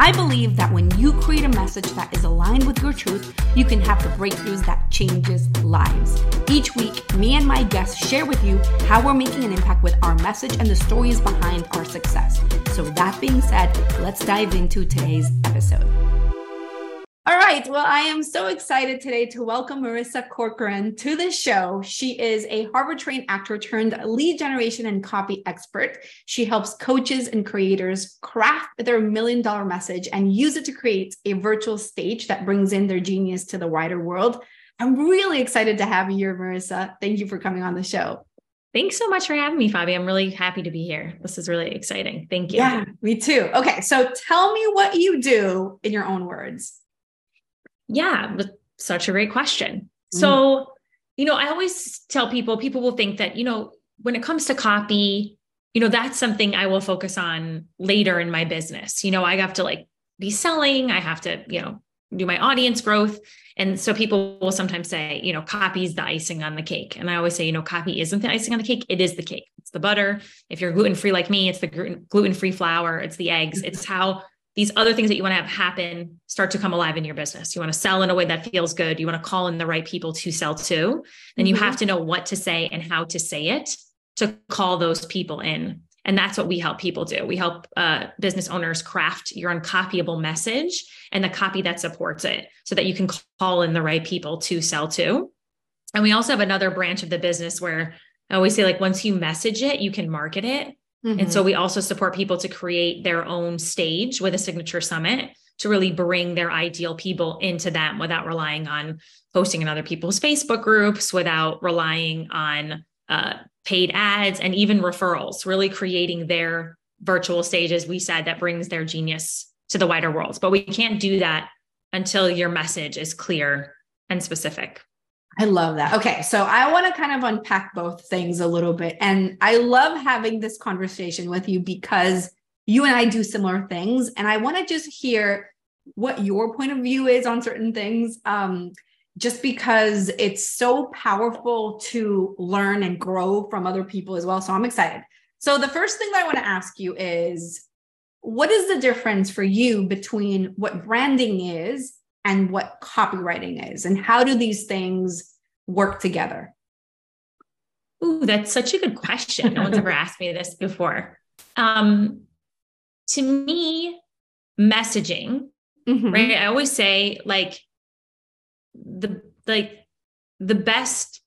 I believe that when you create a message that is aligned with your truth, you can have the breakthroughs that changes lives. Each week, me and my guests share with you how we're making an impact with our message and the stories behind our success. So that being said, let's dive into today's episode. All right. Well, I am so excited today to welcome Marisa Corcoran to the show. She is a Harvard trained actor turned lead generation and copy expert. She helps coaches and creators craft their million dollar message and use it to create a virtual stage that brings in their genius to the wider world. I'm really excited to have you here, Marisa. Thank you for coming on the show. Thanks so much for having me, Fabi. I'm really happy to be here. This is really exciting. Thank you. Yeah, me too. Okay, so tell me what you do in your own words. Yeah, such a great question. Mm. So, you know, I always tell people, people will think that, you know, when it comes to copy, you know, that's something I will focus on later in my business. You know, I have to like be selling, I have to, you know, do my audience growth. And so people will sometimes say, you know, copy is the icing on the cake. And I always say, you know, copy isn't the icing on the cake. It is the cake. It's the butter. If you're gluten free like me, it's the gluten free flour. It's the eggs. It's how these other things that you want to have happen start to come alive in your business. You want to sell in a way that feels good. You want to call in the right people to sell to. Then you mm-hmm. have to know what to say and how to say it to call those people in. And that's what we help people do. We help uh, business owners craft your uncopyable message and the copy that supports it so that you can call in the right people to sell to. And we also have another branch of the business where I always say, like, once you message it, you can market it. Mm-hmm. And so mm-hmm. we also support people to create their own stage with a signature summit to really bring their ideal people into them without relying on posting in other people's Facebook groups, without relying on uh, paid ads and even referrals, really creating their virtual stages. We said that brings their genius to the wider world. But we can't do that until your message is clear and specific. I love that. Okay. So I want to kind of unpack both things a little bit. And I love having this conversation with you because you and I do similar things. And I want to just hear what your point of view is on certain things. Um, just because it's so powerful to learn and grow from other people as well. So I'm excited. So the first thing that I want to ask you is what is the difference for you between what branding is and what copywriting is and how do these things work together Ooh, that's such a good question. No one's ever asked me this before. Um, to me, messaging, mm-hmm. right? I always say like the like the best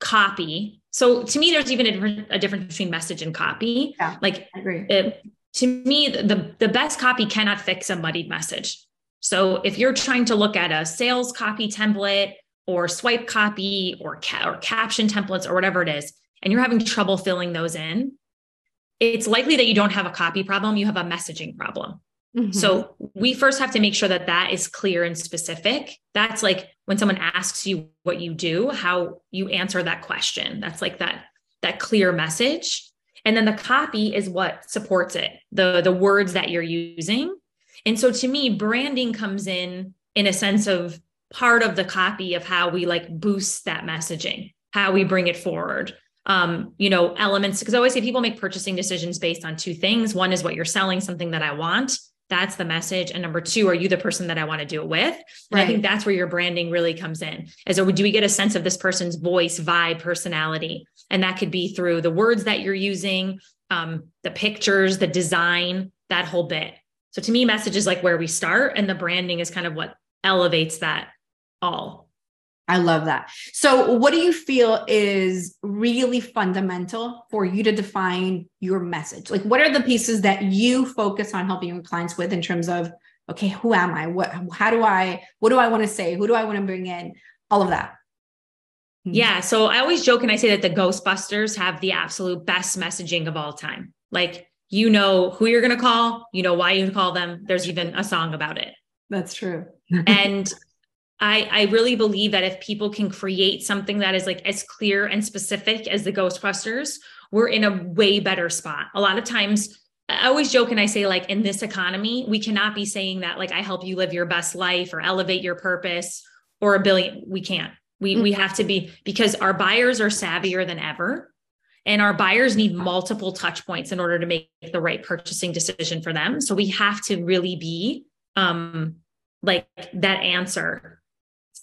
copy. So to me, there's even a, different, a difference between message and copy. Yeah, like it, to me, the the best copy cannot fix a muddied message. So if you're trying to look at a sales copy template or swipe copy or, ca- or caption templates or whatever it is, and you're having trouble filling those in, it's likely that you don't have a copy problem, you have a messaging problem. Mm-hmm. So we first have to make sure that that is clear and specific. That's like when someone asks you what you do, how you answer that question. That's like that that clear message. And then the copy is what supports it. The the words that you're using and so to me, branding comes in in a sense of part of the copy of how we like boost that messaging, how we bring it forward. Um, you know, elements, because I always say people make purchasing decisions based on two things. One is what you're selling, something that I want. That's the message. And number two, are you the person that I want to do it with? And right. I think that's where your branding really comes in. As so do we get a sense of this person's voice, vibe, personality? And that could be through the words that you're using, um, the pictures, the design, that whole bit. So to me, message is like where we start, and the branding is kind of what elevates that all. I love that. So, what do you feel is really fundamental for you to define your message? Like, what are the pieces that you focus on helping your clients with in terms of, okay, who am I? What, how do I, what do I want to say? Who do I want to bring in? All of that. Hmm. Yeah. So, I always joke and I say that the Ghostbusters have the absolute best messaging of all time. Like, you know who you're going to call, you know why you call them. There's even a song about it. That's true. and I, I really believe that if people can create something that is like as clear and specific as the Ghostbusters, we're in a way better spot. A lot of times I always joke and I say, like, in this economy, we cannot be saying that, like, I help you live your best life or elevate your purpose or a billion. We can't. We, mm-hmm. we have to be because our buyers are savvier than ever. And our buyers need multiple touch points in order to make the right purchasing decision for them. So we have to really be um, like that answer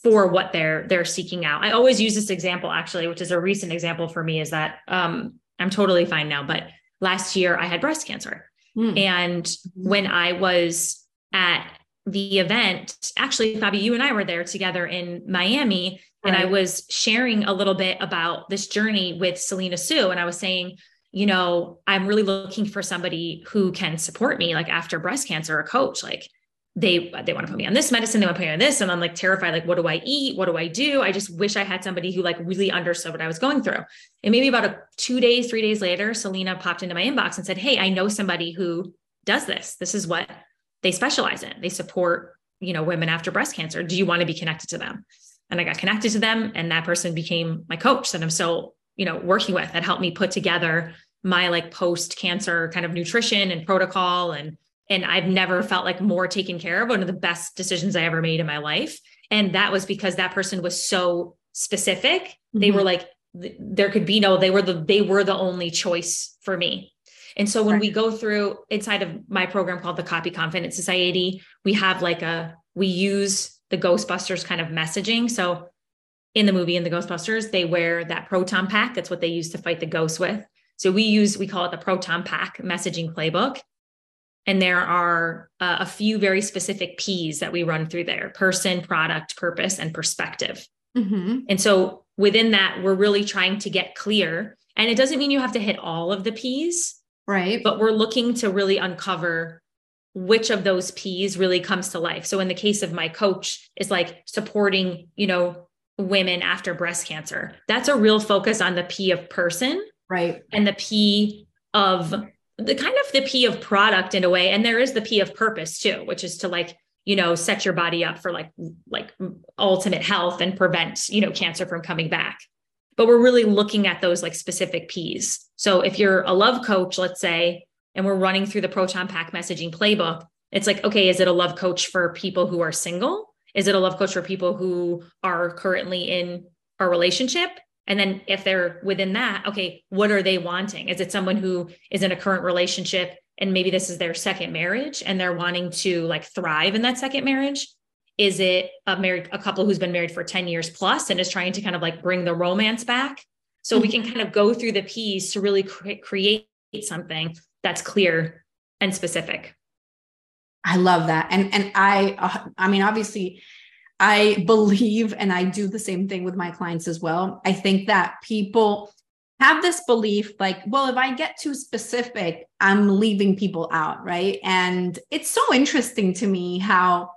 for what they're they're seeking out. I always use this example actually, which is a recent example for me, is that um, I'm totally fine now, but last year I had breast cancer. Mm. And when I was at the event, actually, Fabi, you and I were there together in Miami, right. and I was sharing a little bit about this journey with Selena Sue. And I was saying, you know, I'm really looking for somebody who can support me, like after breast cancer, a coach, like they they want to put me on this medicine, they want to put me on this, and I'm like terrified. Like, what do I eat? What do I do? I just wish I had somebody who like really understood what I was going through. And maybe about a two days, three days later, Selena popped into my inbox and said, "Hey, I know somebody who does this. This is what they specialize in. They support you know women after breast cancer. Do you want to be connected to them?" And I got connected to them, and that person became my coach that I'm still you know working with. That helped me put together my like post cancer kind of nutrition and protocol and and I've never felt like more taken care of. One of the best decisions I ever made in my life. And that was because that person was so specific. Mm-hmm. They were like, there could be no, they were the, they were the only choice for me. And so when right. we go through inside of my program called the Copy Confidence Society, we have like a, we use the Ghostbusters kind of messaging. So in the movie in the Ghostbusters, they wear that proton pack. That's what they use to fight the ghosts with. So we use, we call it the proton pack messaging playbook. And there are uh, a few very specific P's that we run through there person, product, purpose, and perspective. Mm-hmm. And so within that, we're really trying to get clear. And it doesn't mean you have to hit all of the P's. Right. But we're looking to really uncover which of those P's really comes to life. So in the case of my coach, is like supporting, you know, women after breast cancer. That's a real focus on the P of person. Right. And the P of the kind of the P of product in a way. And there is the P of purpose too, which is to like, you know, set your body up for like, like ultimate health and prevent, you know, cancer from coming back. But we're really looking at those like specific P's. So if you're a love coach, let's say, and we're running through the proton pack messaging playbook, it's like, okay, is it a love coach for people who are single? Is it a love coach for people who are currently in a relationship? And then if they're within that, okay, what are they wanting? Is it someone who is in a current relationship and maybe this is their second marriage and they're wanting to like thrive in that second marriage? Is it a married a couple who's been married for 10 years plus and is trying to kind of like bring the romance back? So mm-hmm. we can kind of go through the piece to really cre- create something that's clear and specific. I love that. And and I uh, I mean obviously I believe, and I do the same thing with my clients as well. I think that people have this belief like, well, if I get too specific, I'm leaving people out, right? And it's so interesting to me how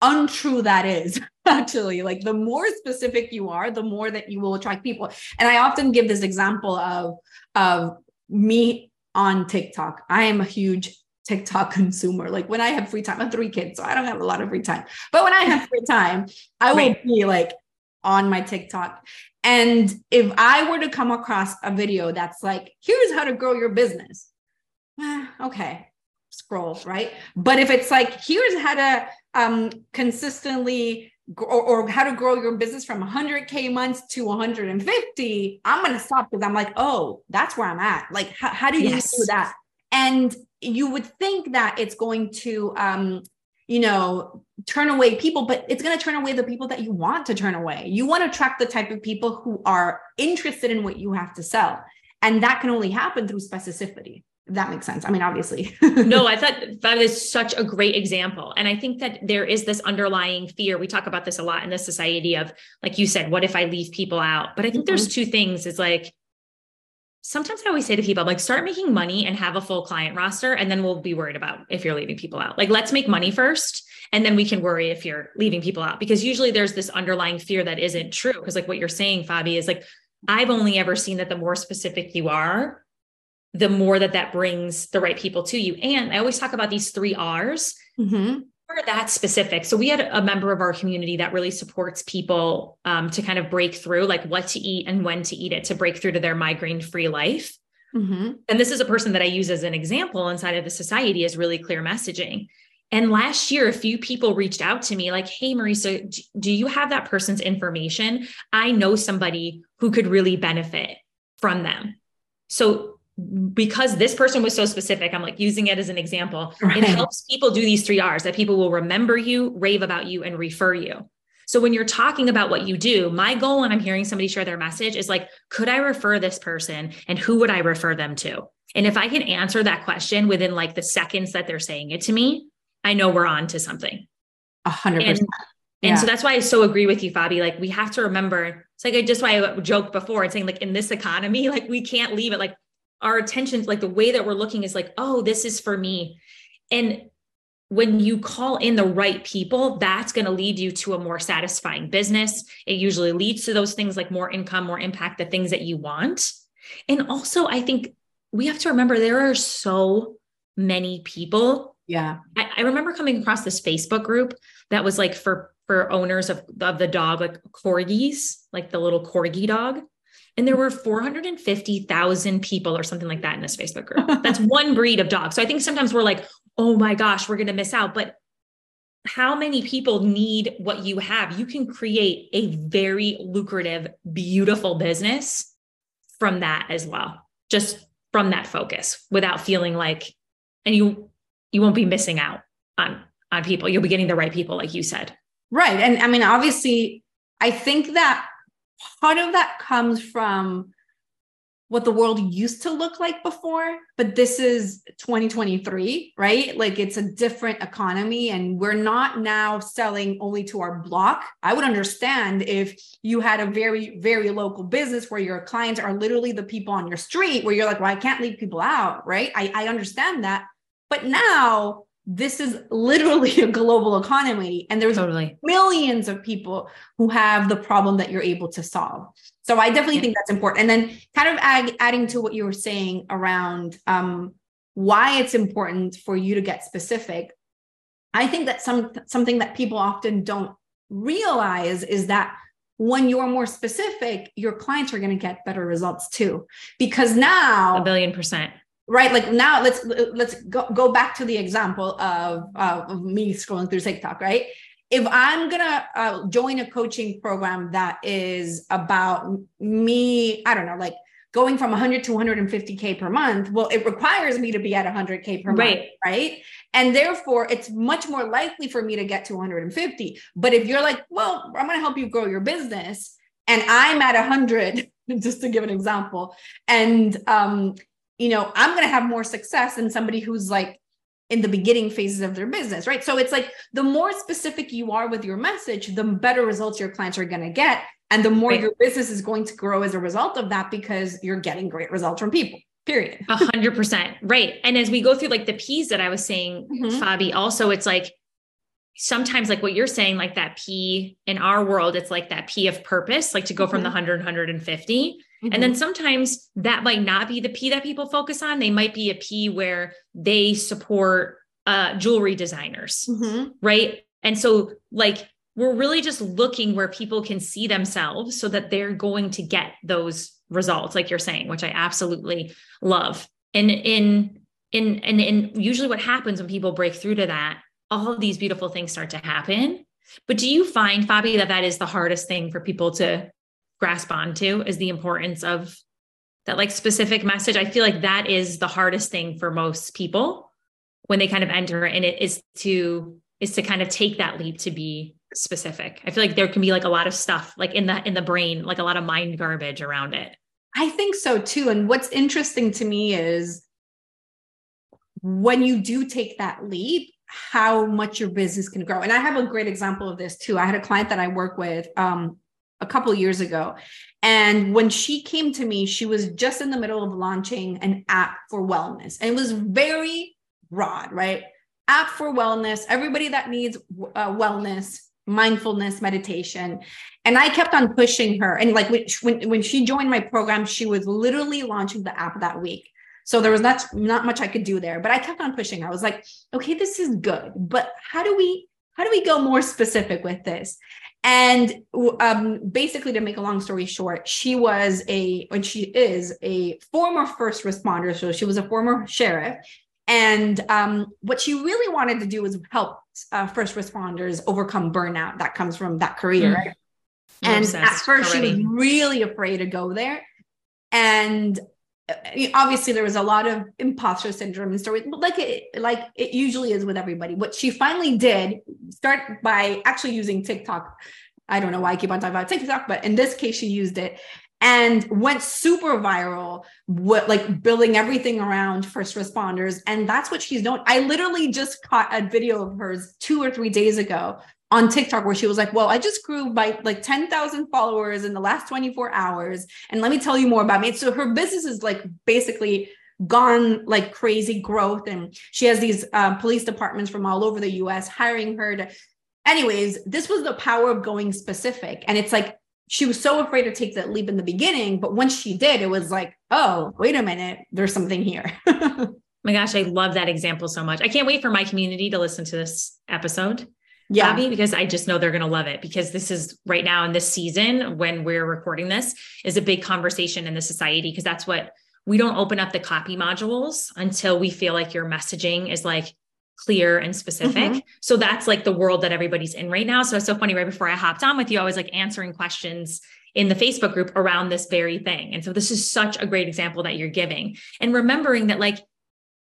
untrue that is actually like the more specific you are the more that you will attract people and i often give this example of of me on tiktok i am a huge TikTok consumer. Like when I have free time, I have three kids, so I don't have a lot of free time. But when I have free time, I will right. be like on my TikTok. And if I were to come across a video that's like, here's how to grow your business, eh, okay, scroll, right? But if it's like, here's how to um, consistently or, or, how to grow your business from 100k months to 150 i'm going to stop because i'm like oh that's where i'm at. Like how, how do you yes. do that? And you would think that it's going to um, you know turn away people but it's going to turn away the people that you want to turn away. You want to attract the type of people who are interested in what you have to sell. And that can only happen through specificity. if that makes sense i mean obviously no i thought that is such a great example and i think that there is this underlying fear we talk about this a lot in the society of like you said what if i leave people out but i think mm-hmm. there's two things is like sometimes I always say to people, like, start making money and have a full client roster, and then we'll be worried about if you're leaving people out. Like, let's make money first, and then we can worry if you're leaving people out. Because usually there's this underlying fear that isn't true. Because, like, what you're saying, Fabi, is like, I've only ever seen that the more specific you are, the more that that brings the right people to you. And I always talk about these three R's. Mm-hmm are that specific. So we had a member of our community that really supports people um, to kind of break through, like what to eat and when to eat it, to break through to their migraine free life. Mm-hmm. And this is a person that I use as an example inside of the society is really clear messaging. And last year, a few people reached out to me like, Hey, Marisa, do you have that person's information? I know somebody who could really benefit from them. So, because this person was so specific, I'm like using it as an example. Right. It helps people do these three R's that people will remember you, rave about you, and refer you. So when you're talking about what you do, my goal when I'm hearing somebody share their message is like, could I refer this person and who would I refer them to? And if I can answer that question within like the seconds that they're saying it to me, I know we're on to something. A hundred percent. And yeah. so that's why I so agree with you, Fabi. Like we have to remember, it's like I just why I joked before and saying like in this economy, like we can't leave it. Like our attention, like the way that we're looking is like, oh, this is for me. And when you call in the right people, that's going to lead you to a more satisfying business. It usually leads to those things like more income, more impact, the things that you want. And also, I think we have to remember there are so many people. Yeah. I, I remember coming across this Facebook group that was like for for owners of, of the dog, like corgis, like the little corgi dog. And there were 450,000 people or something like that in this Facebook group. That's one breed of dog. So I think sometimes we're like, oh my gosh, we're going to miss out. But how many people need what you have? You can create a very lucrative, beautiful business from that as well, just from that focus without feeling like, and you, you won't be missing out on, on people. You'll be getting the right people, like you said. Right. And I mean, obviously, I think that part of that comes from what the world used to look like before, but this is 2023, right? Like it's a different economy and we're not now selling only to our block. I would understand if you had a very, very local business where your clients are literally the people on your street where you're like, well, I can't leave people out, right? I, I understand that. But now this is literally a global economy and there's totally. millions of people who have the problem that you're able to solve so i definitely yeah. think that's important and then kind of add, adding to what you were saying around um, why it's important for you to get specific i think that some something that people often don't realize is that when you're more specific your clients are going to get better results too because now a billion percent right like now let's let's go, go back to the example of, uh, of me scrolling through tiktok right? If i'm gonna uh, join a coaching program that is about me i don't know like going from 100 to 150k per month well it requires me to be at 100k per right. month right. and therefore it's much more likely for me to get to 150 but if you're like well i'm going to help you grow your business and i'm at 100 just to give an example and um you know, I'm going to have more success than somebody who's like in the beginning phases of their business, right? So it's like the more specific you are with your message, the better results your clients are going to get. And the more right. your business is going to grow as a result of that because you're getting great results from people. Period. A hundred percent. Right. And as we go through like the P's that I was saying, mm-hmm. Fabi, also it's like sometimes like what you're saying, like that P in our world, it's like that P of purpose, like to go mm-hmm. from the 100, 150 Mm-hmm. And then mm-hmm. sometimes that might not be the P that people focus on. They might be a P where they support uh, jewelry designers, mm-hmm. right? And so, like, we're really just looking where people can see themselves so that they're going to get those results, like you're saying, which I absolutely love. And in in and in usually what happens when people break through to that, all of these beautiful things start to happen. But do you find, Fabi, that that is the hardest thing for people to grasp onto is the importance of that like specific message. I feel like that is the hardest thing for most people when they kind of enter and it is to is to kind of take that leap to be specific. I feel like there can be like a lot of stuff like in the in the brain, like a lot of mind garbage around it. I think so too. And what's interesting to me is when you do take that leap, how much your business can grow. And I have a great example of this too. I had a client that I work with um, a couple years ago. And when she came to me, she was just in the middle of launching an app for wellness. And it was very broad, right? App for wellness, everybody that needs uh, wellness, mindfulness, meditation. And I kept on pushing her. And like when, when she joined my program, she was literally launching the app that week. So there was not, not much I could do there, but I kept on pushing. I was like, okay, this is good, but how do we, how do we go more specific with this? And um, basically, to make a long story short, she was a, and she is a former first responder. So she was a former sheriff. And um, what she really wanted to do was help uh, first responders overcome burnout that comes from that career. Mm. Right? And at first, already. she was really afraid to go there. And obviously there was a lot of imposter syndrome and stories like it like it usually is with everybody. What she finally did start by actually using tiktok. I don't know why i keep on talking about tiktok but in this case she used it and went super viral what like building everything around first responders. And that's what she's doing i literally just caught a video of hers two or three days ago on TikTok where she was like, Well, I just grew by like 10,000 followers in the last 24 hours. And let me tell you more about me. So her business is like basically gone like crazy growth. And she has these uh, police departments from all over the US hiring her to. Anyways, this was the power of going specific. And it's like, she was so afraid to take that leap in the beginning. But once she did, it was like, Oh, wait a minute, there's something here. my gosh, I love that example so much. I can't wait for my community to listen to this episode yeah. Fabi, because I just know they're going to love it because this is right now in this season when we're recording this is a big conversation in the society because that's what we don't open up the copy modules until we feel like your messaging is like clear and specific. Mm-hmm. So that's like the world that everybody's in right now. So it's so funny. Right before I hopped on with you, I was like answering questions in the Facebook group around this very thing. And so this is such a great example that you're giving and remembering that like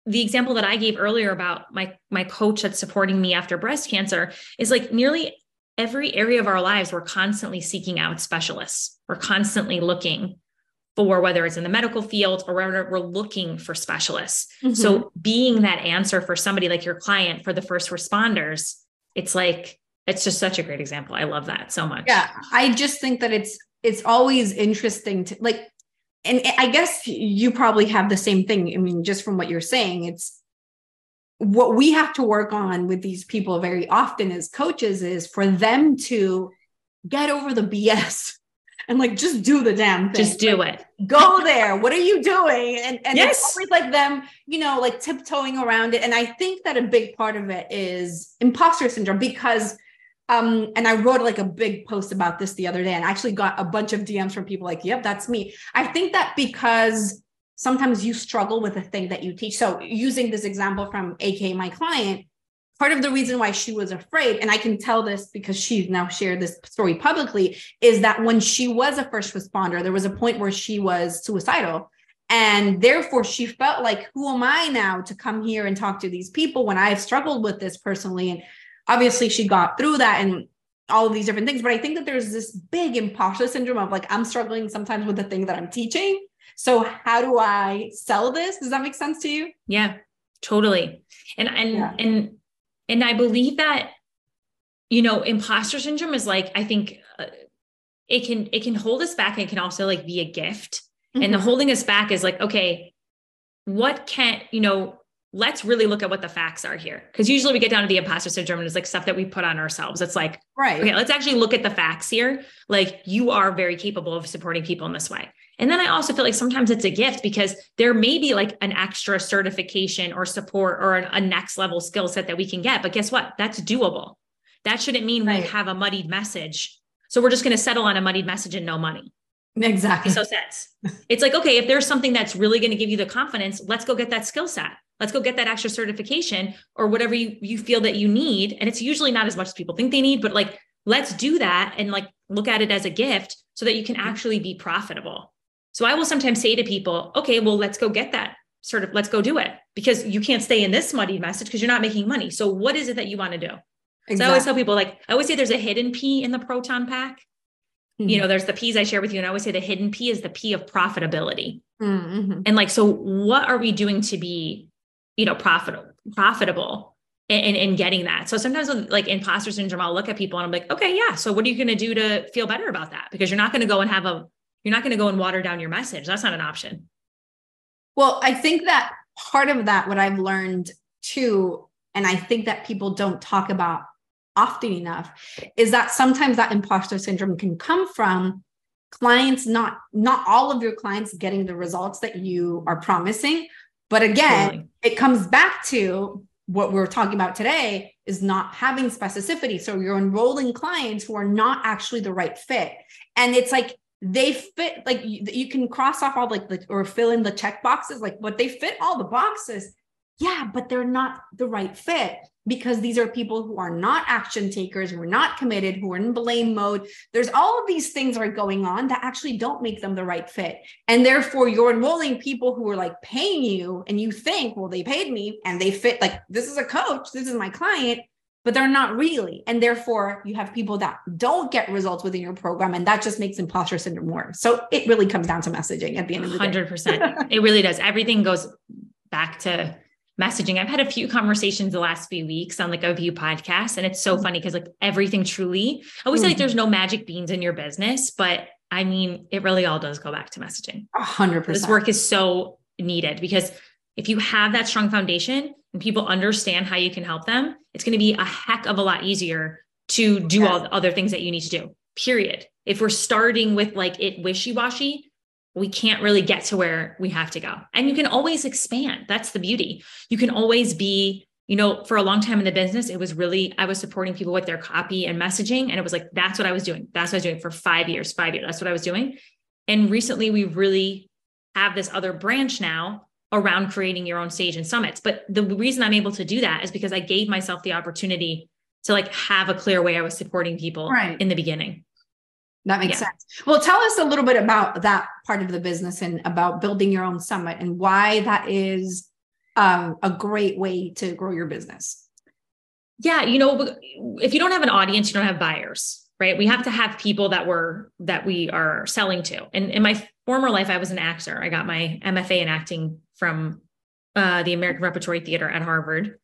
the example that I gave earlier about my my coach that's supporting me after breast cancer is like nearly every area of our lives we're constantly seeking out specialists. We're constantly looking for whether it's in the medical field or whether we're looking for specialists. Mm-hmm. So being that answer for somebody like your client for the first responders, it's like it's just such a great example. I love that so much. Yeah, I just think that it's it's always interesting to like and I guess you probably have the same thing. I mean, just from what you're saying, it's what we have to work on with these people very often as coaches is for them to get over the BS and like just do the damn thing. Just do like, it. Go there. What are you doing? And and yes. it's always like them, you know, like tiptoeing around it. And I think that a big part of it is imposter syndrome because um, and I wrote like a big post about this the other day and I actually got a bunch of DMs from people like, yep, that's me. I think that because sometimes you struggle with the thing that you teach. So using this example from AK, my client, part of the reason why she was afraid, and I can tell this because she's now shared this story publicly, is that when she was a first responder, there was a point where she was suicidal. And therefore, she felt like, who am I now to come here and talk to these people when I've struggled with this personally? And obviously she got through that and all of these different things but i think that there's this big imposter syndrome of like i'm struggling sometimes with the thing that i'm teaching. So how do i sell this? Does that make sense to you? Yeah totally. And and yeah. and and i believe that you know imposter syndrome is like i think uh, it can it can hold us back. And it can also like be a gift. Mm-hmm. and the holding us back is like okay what can you know let's really look at what the facts are here. Because usually we get down to the imposter syndrome and it's like stuff that we put on ourselves. It's like, right. Okay, let's actually look at the facts here. Like you are very capable of supporting people in this way. And then I also feel like sometimes it's a gift because there may be like an extra certification or support or a next level skill set that we can get. But guess what? That's doable. That shouldn't mean right. we have a muddied message. So we're just going to settle on a muddied message and no money. Exactly. So sense. It's like, okay, if there's something that's really going to give you the confidence, let's go get that skill set. Let's go get that extra certification or whatever you, you feel that you need. And it's usually not as much as people think they need, but like, let's do that and like look at it as a gift so that you can actually be profitable. So I will sometimes say to people, okay, well, let's go get that sort of, let's go do it because you can't stay in this muddy message because you're not making money. So what is it that you want to do? Exactly. So I always tell people like, I always say there's a hidden P in the proton pack. Mm-hmm. You know, there's the P's I share with you. And I always say the hidden P is the P of profitability. Mm-hmm. And like, so what are we doing to be, you know, profitable, profitable in, in getting that? So sometimes with like imposter syndrome, I'll look at people and I'm like, okay, yeah. So what are you going to do to feel better about that? Because you're not going to go and have a, you're not going to go and water down your message. That's not an option. Well, I think that part of that, what I've learned too, and I think that people don't talk about often enough is that sometimes that imposter syndrome can come from clients not not all of your clients getting the results that you are promising but again totally. it comes back to what we're talking about today is not having specificity. So you're enrolling clients who are not actually the right fit. And it's like they fit, like you, you can cross off all like the or fill in the check boxes, like but they fit all the boxes. Yeah, but they're not the right fit because these are people who are not action takers, who are not committed, who are in blame mode. There's all of these things are going on that actually don't make them the right fit. And therefore, you're enrolling people who are like paying you, and you think, well, they paid me and they fit like this is a coach, this is my client, but they're not really. And therefore, you have people that don't get results within your program, and that just makes imposter syndrome worse. So it really comes down to messaging at the end of the 100%. day. 100%. it really does. Everything goes back to messaging. I've had a few conversations the last few weeks on like a view podcast, and it's so mm-hmm. funny because like everything truly, I always mm-hmm. say like there's no magic beans in your business, but I mean, it really all does go back to messaging. A hundred percent. This work is so needed because if you have that strong foundation and people understand how you can help them, it's going to be a heck of a lot easier to do yes. all the other things that you need to do. Period. If we're starting with like it wishy washy, we can't really get to where we have to go. And you can always expand. That's the beauty. You can always be, you know, for a long time in the business, it was really, I was supporting people with their copy and messaging. And it was like, that's what I was doing. That's what I was doing for five years, five years. That's what I was doing. And recently we really have this other branch now around creating your own stage and summits. But the reason I'm able to do that is because I gave myself the opportunity to like have a clear way I was supporting people right. in the beginning. That makes yeah. sense. Well, tell us a little bit about that part of the business and about building your own summit and why that is um, a great way to grow your business. Yeah, you know, if you don't have an audience, you don't have buyers, right? We have to have people that we're that we are selling to. And in my former life, I was an actor. I got my MFA in acting from uh, the American Repertory Theater at Harvard.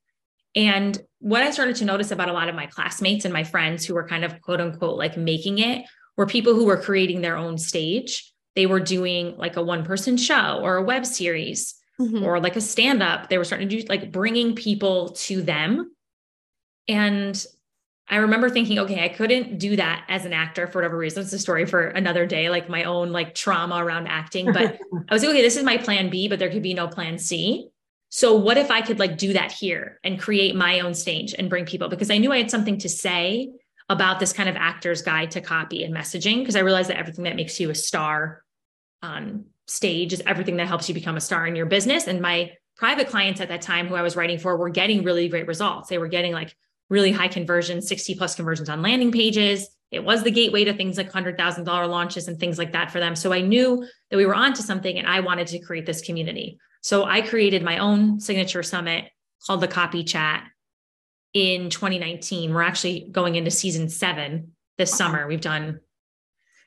And what I started to notice about a lot of my classmates and my friends who were kind of quote unquote like making it were people who were creating their own stage. They were doing like a one person show or a web series mm-hmm. or like a stand up. They were starting to do like bringing people to them. And I remember thinking, okay, I couldn't do that as an actor for whatever reason. It's a story for another day, like my own like trauma around acting. But I was like, okay, this is my plan B, but there could be no plan C. So what if I could like do that here and create my own stage and bring people? Because I knew I had something to say about this kind of actor's guide to copy and messaging because I realized that everything that makes you a star on stage is everything that helps you become a star in your business. And my private clients at that time who I was writing for were getting really great results. They were getting like really high conversions, 60 plus conversions on landing pages. It was the gateway to things like $100,000 launches and things like that for them. So I knew that we were onto something and I wanted to create this community. So I created my own signature summit called the Copy Chat in 2019. We're actually going into season seven this summer. We've done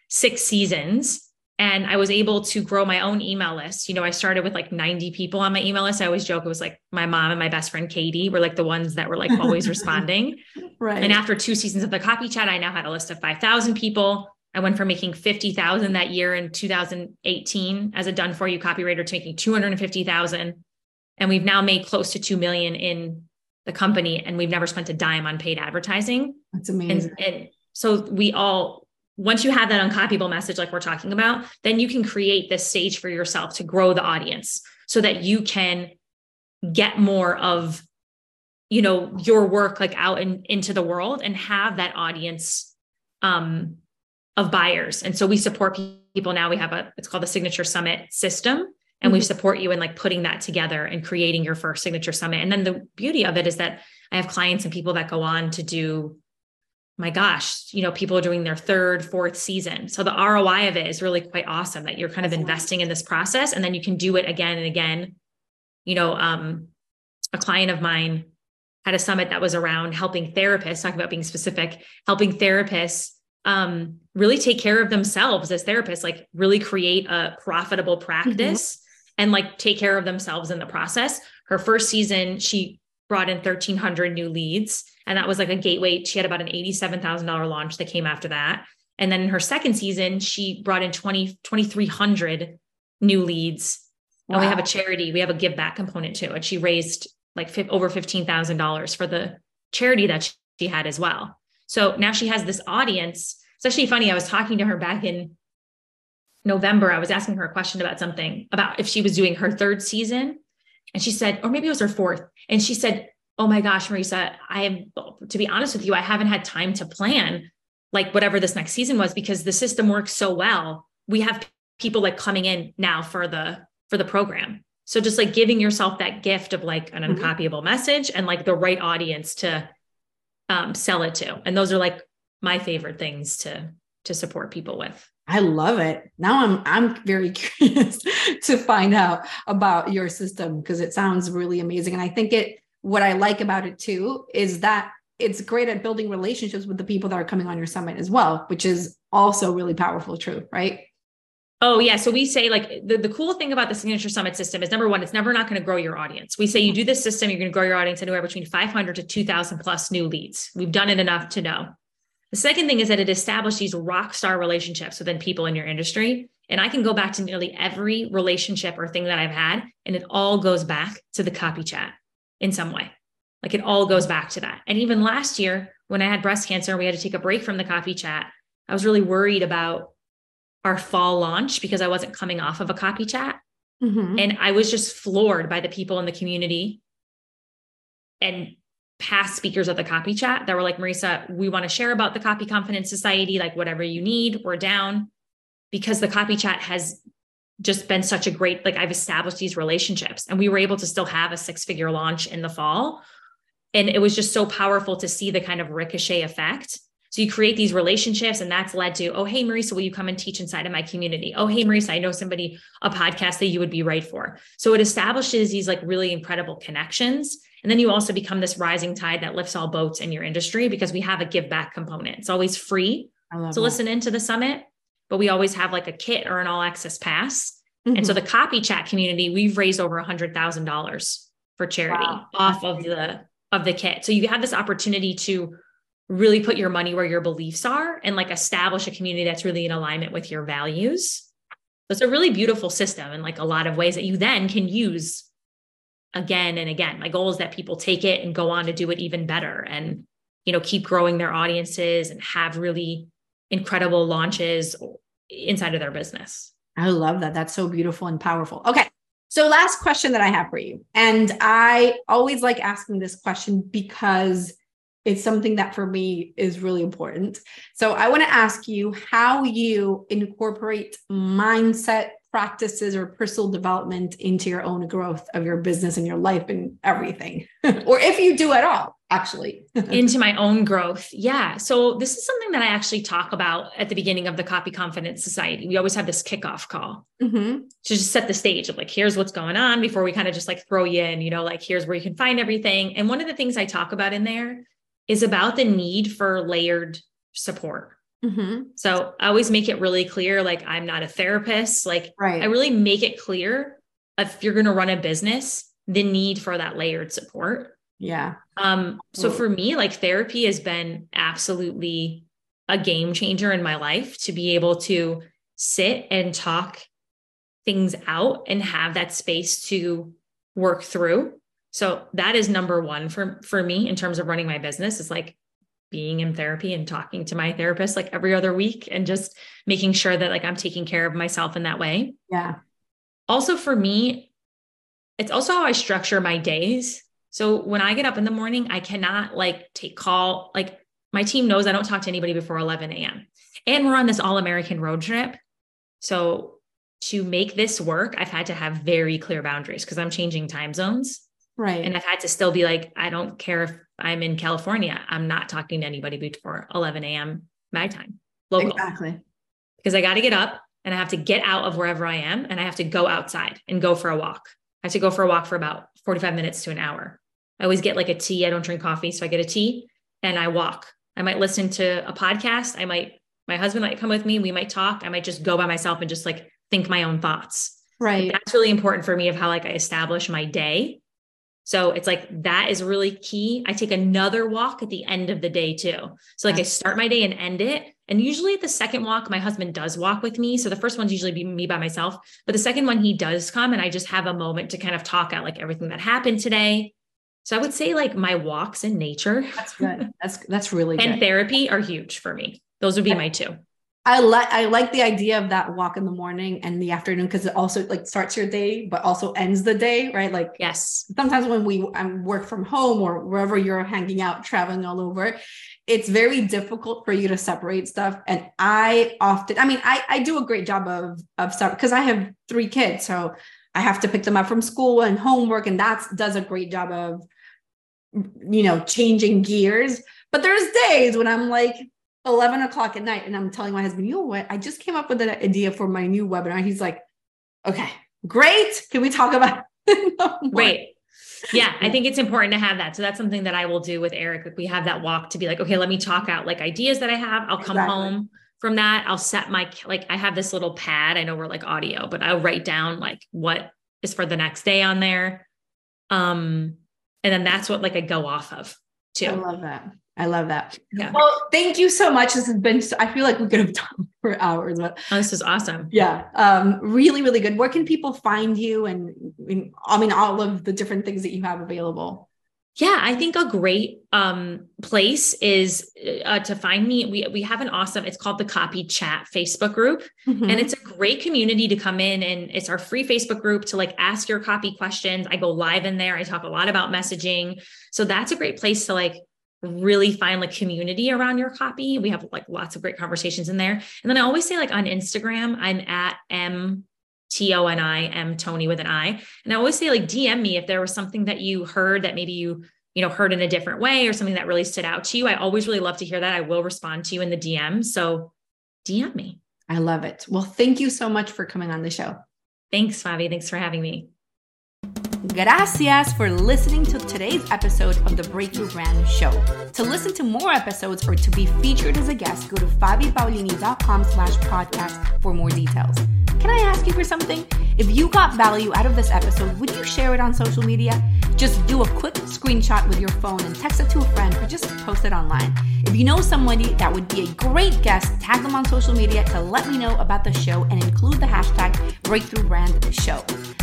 six seasons. And I was able to grow my own email list. You know, I started with like 90 people on my email list. I always joke it was like my mom and my best friend Katie were like the ones that were like always responding. Right. And after two seasons of the copy chat, I now had a list of 5,000 people. I went from making 50,000 that year in 2018 as a done for you copywriter to making 250,000. And we've now made close to 2 million in the company and we've never spent a dime on paid advertising. That's amazing. And, and so we all, once you have that uncopyable message like we're talking about, then you can create this stage for yourself to grow the audience so that you can get more of you know your work like out in, into the world and have that audience um of buyers and so we support people now we have a it's called the signature summit system and we mm-hmm. support you in like putting that together and creating your first signature summit. And then the beauty of it is that i have clients and people that go on to do my gosh you know people are doing their third fourth season. So the roi of it is really quite awesome that you're kind of investing in this process and then you can do it again and again. You know um, a client of mine had a summit that was around helping therapists talking about being specific helping therapists um, really take care of themselves as therapists like really create a profitable practice and like take care of themselves in the process. Her first season, she brought in 1,300 new leads. And that was like a gateway. She had about an $87,000 launch that came after that. And then in her second season, she brought in 20, 2,300 new leads. Wow. And we have a charity, we have a give back component too. And she raised like over $15,000 for the charity that she had as well. So now she has this audience. It's actually funny. I was talking to her back in November, I was asking her a question about something about if she was doing her third season. And she said, or maybe it was her fourth. And she said, oh my gosh, Marisa, I am, to be honest with you, I haven't had time to plan like whatever this next season was because the system works so well. We have people like coming in now for the for the program. So just like giving yourself that gift of like an mm-hmm. uncopyable message and like the right audience to um, sell it to. And those are like my favorite things to to support people with. I love it. Now I'm I'm very curious to find out about your system because it sounds really amazing. And I think it what I like about it too is that it's great at building relationships with the people that are coming on your summit as well, which is also really powerful, true, right? Oh yeah. So we say like the, the cool thing about the signature summit system is number one, it's never not going to grow your audience. We say you do this system, you're going to grow your audience anywhere between 500 to 2000 plus new leads. We've done it enough to know. The second thing is that it established these rock star relationships within people in your industry. And I can go back to nearly every relationship or thing that I've had, and it all goes back to the copy chat in some way. Like it all goes back to that. And even last year, when I had breast cancer, we had to take a break from the copy chat. I was really worried about our fall launch because I wasn't coming off of a copy chat. Mm-hmm. And I was just floored by the people in the community and past speakers of the copy chat that were like, Marisa, we want to share about the Copy Confidence Society, like whatever you need, we're down. Because the copy chat has just been such a great, like I've established these relationships and we were able to still have a six figure launch in the fall. And it was just so powerful to see the kind of ricochet effect. So you create these relationships, and that's led to, oh, hey, Marisa, will you come and teach inside of my community? Oh, hey, Marisa, I know somebody, a podcast that you would be right for. So it establishes these like really incredible connections. And then you also become this rising tide that lifts all boats in your industry because we have a give back component. It's always free to that. listen into the summit, but we always have like a kit or an all access pass. Mm-hmm. And so mm-hmm. the copy chat community, we've raised over a hundred thousand dollars for charity wow. off of the of the kit. So you have this opportunity to really put your money where your beliefs are and like establish a community that's really in alignment with your values. So it's a really beautiful system in like a lot of ways that you then can use again and again. My goal is that people take it and go on to do it even better and you know keep growing their audiences and have really incredible launches inside of their business. I love that. That's so beautiful and powerful. Okay. So, last question that I have for you. And I always like asking this question because it's something that for me is really important. So, I want to ask you how you incorporate mindset practices or personal development into your own growth of your business and your life and everything, or if you do at all actually into my own growth. Yeah. So this is something that I actually talk about at the beginning of the Copy Confidence Society. We always have this kickoff call mm-hmm. to just set the stage of like, here's what's going on before we kind of just like throw you in, you know, like here's where you can find everything. And one of the things I talk about in there is about the need for layered support. Mm-hmm. So I always make it really clear, like I'm not a therapist. Like right. I really make it clear if you're going to run a business, the need for that layered support yeah. Um, so for me, like therapy has been absolutely a game changer in my life to be able to sit and talk things out and have that space to work through. So that is number one for for me in terms of running my business is like being in therapy and talking to my therapist like every other week and just making sure that like I'm taking care of myself in that way. Yeah. Also for me, it's also how I structure my days. So when I get up in the morning, I cannot like take call. Like my team knows I don't talk to anybody before 11 a.m. And we're on this all American road trip. So to make this work, I've had to have very clear boundaries because I'm changing time zones. Right. And I've had to still be like, I don't care if I'm in California. I'm not talking to anybody before 11 a.m. my time, local. Exactly. Because I got to get up and I have to get out of wherever I am and I have to go outside and go for a walk. I have to go for a walk for about 45 minutes to an hour. I always get like a tea. I don't drink coffee. So I get a tea and I walk. I might listen to a podcast. I might, my husband might come with me. We might talk. I might just go by myself and just like think my own thoughts. Right. Like that's really important for me of how like I establish my day. So it's like that is really key. I take another walk at the end of the day too. So like I start my day and end it. And usually at the second walk, my husband does walk with me. So the first one's usually be me by myself, but the second one he does come and I just have a moment to kind of talk out like everything that happened today, so I would say like my walks in nature. That's good. That's that's really and good. therapy are huge for me. Those would be my two. I like I like the idea of that walk in the morning and the afternoon because it also like starts your day but also ends the day, right? Like yes, sometimes when we um, work from home or wherever you're hanging out, traveling all over, it's very difficult for you to separate stuff. And I often, I mean, I I do a great job of of stuff because I have three kids, so I have to pick them up from school and homework, and that does a great job of you know changing gears. But there's days when I'm like 11 o'clock at night and I'm telling my husband, you know what? I just came up with an idea for my new webinar. He's like, okay, great. Can we talk about it? Great. Yeah, I think it's important to have that. So that's something that I will do with Eric. Like we have that walk to be like, okay, let me talk out like ideas that I have. I'll come exactly. home from that. I'll set my like I have this little pad. I know we're like audio, but I'll write down like what is for the next day on there. Um, and then that's what like I go off of too. I love that. I love that. Yeah. Well, thank you so much. This has been, so, I feel like we could have done for hours, but oh, this is awesome. Yeah. Um, really, really good. Where can people find you? And, and I mean, all of the different things that you have available. Yeah, I think a great um, place is uh, to find me. We we have an awesome. It's called the Copy Chat Facebook group, mm-hmm. and it's a great community to come in. And it's our free Facebook group to like ask your copy questions. I go live in there. I talk a lot about messaging, so that's a great place to like really find like community around your copy. We have like lots of great conversations in there. And then I always say like on Instagram, I'm at M T O N I M Tony with an I. And I always say like DM me if there was something that you heard that maybe you you know heard in a different way or something that really stood out to you. I always really love to hear that. I will respond to you in the DM. So DM me. I love it. Well, thank you so much for coming on the show. Thanks, Fabi. Thanks for having me. Gracias for listening to today's episode of the Breakthrough Brand Show. To listen to more episodes or to be featured as a guest, go to fabipaolini.com slash podcast for more details. Can I ask you for something? If you got value out of this episode, would you share it on social media? Just do a quick screenshot with your phone and text it to a friend or just post it online. If you know somebody that would be a great guest, tag them on social media to let me know about the show and include the hashtag Breakthrough Brand Show.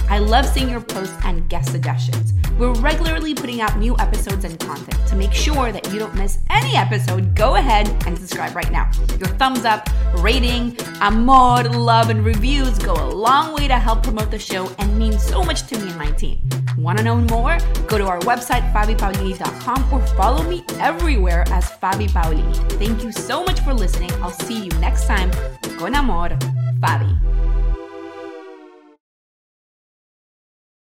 I love seeing your posts and guest suggestions. We're regularly putting out new episodes and content. To make sure that you don't miss any episode, go ahead and subscribe right now. Your thumbs up, rating, amor, love, and reviews go a long way to promote the show and mean so much to me and my team. Want to know more? Go to our website, fabipaolini.com, or follow me everywhere as Fabi Paolini. Thank you so much for listening. I'll see you next time. Con amor, Fabi.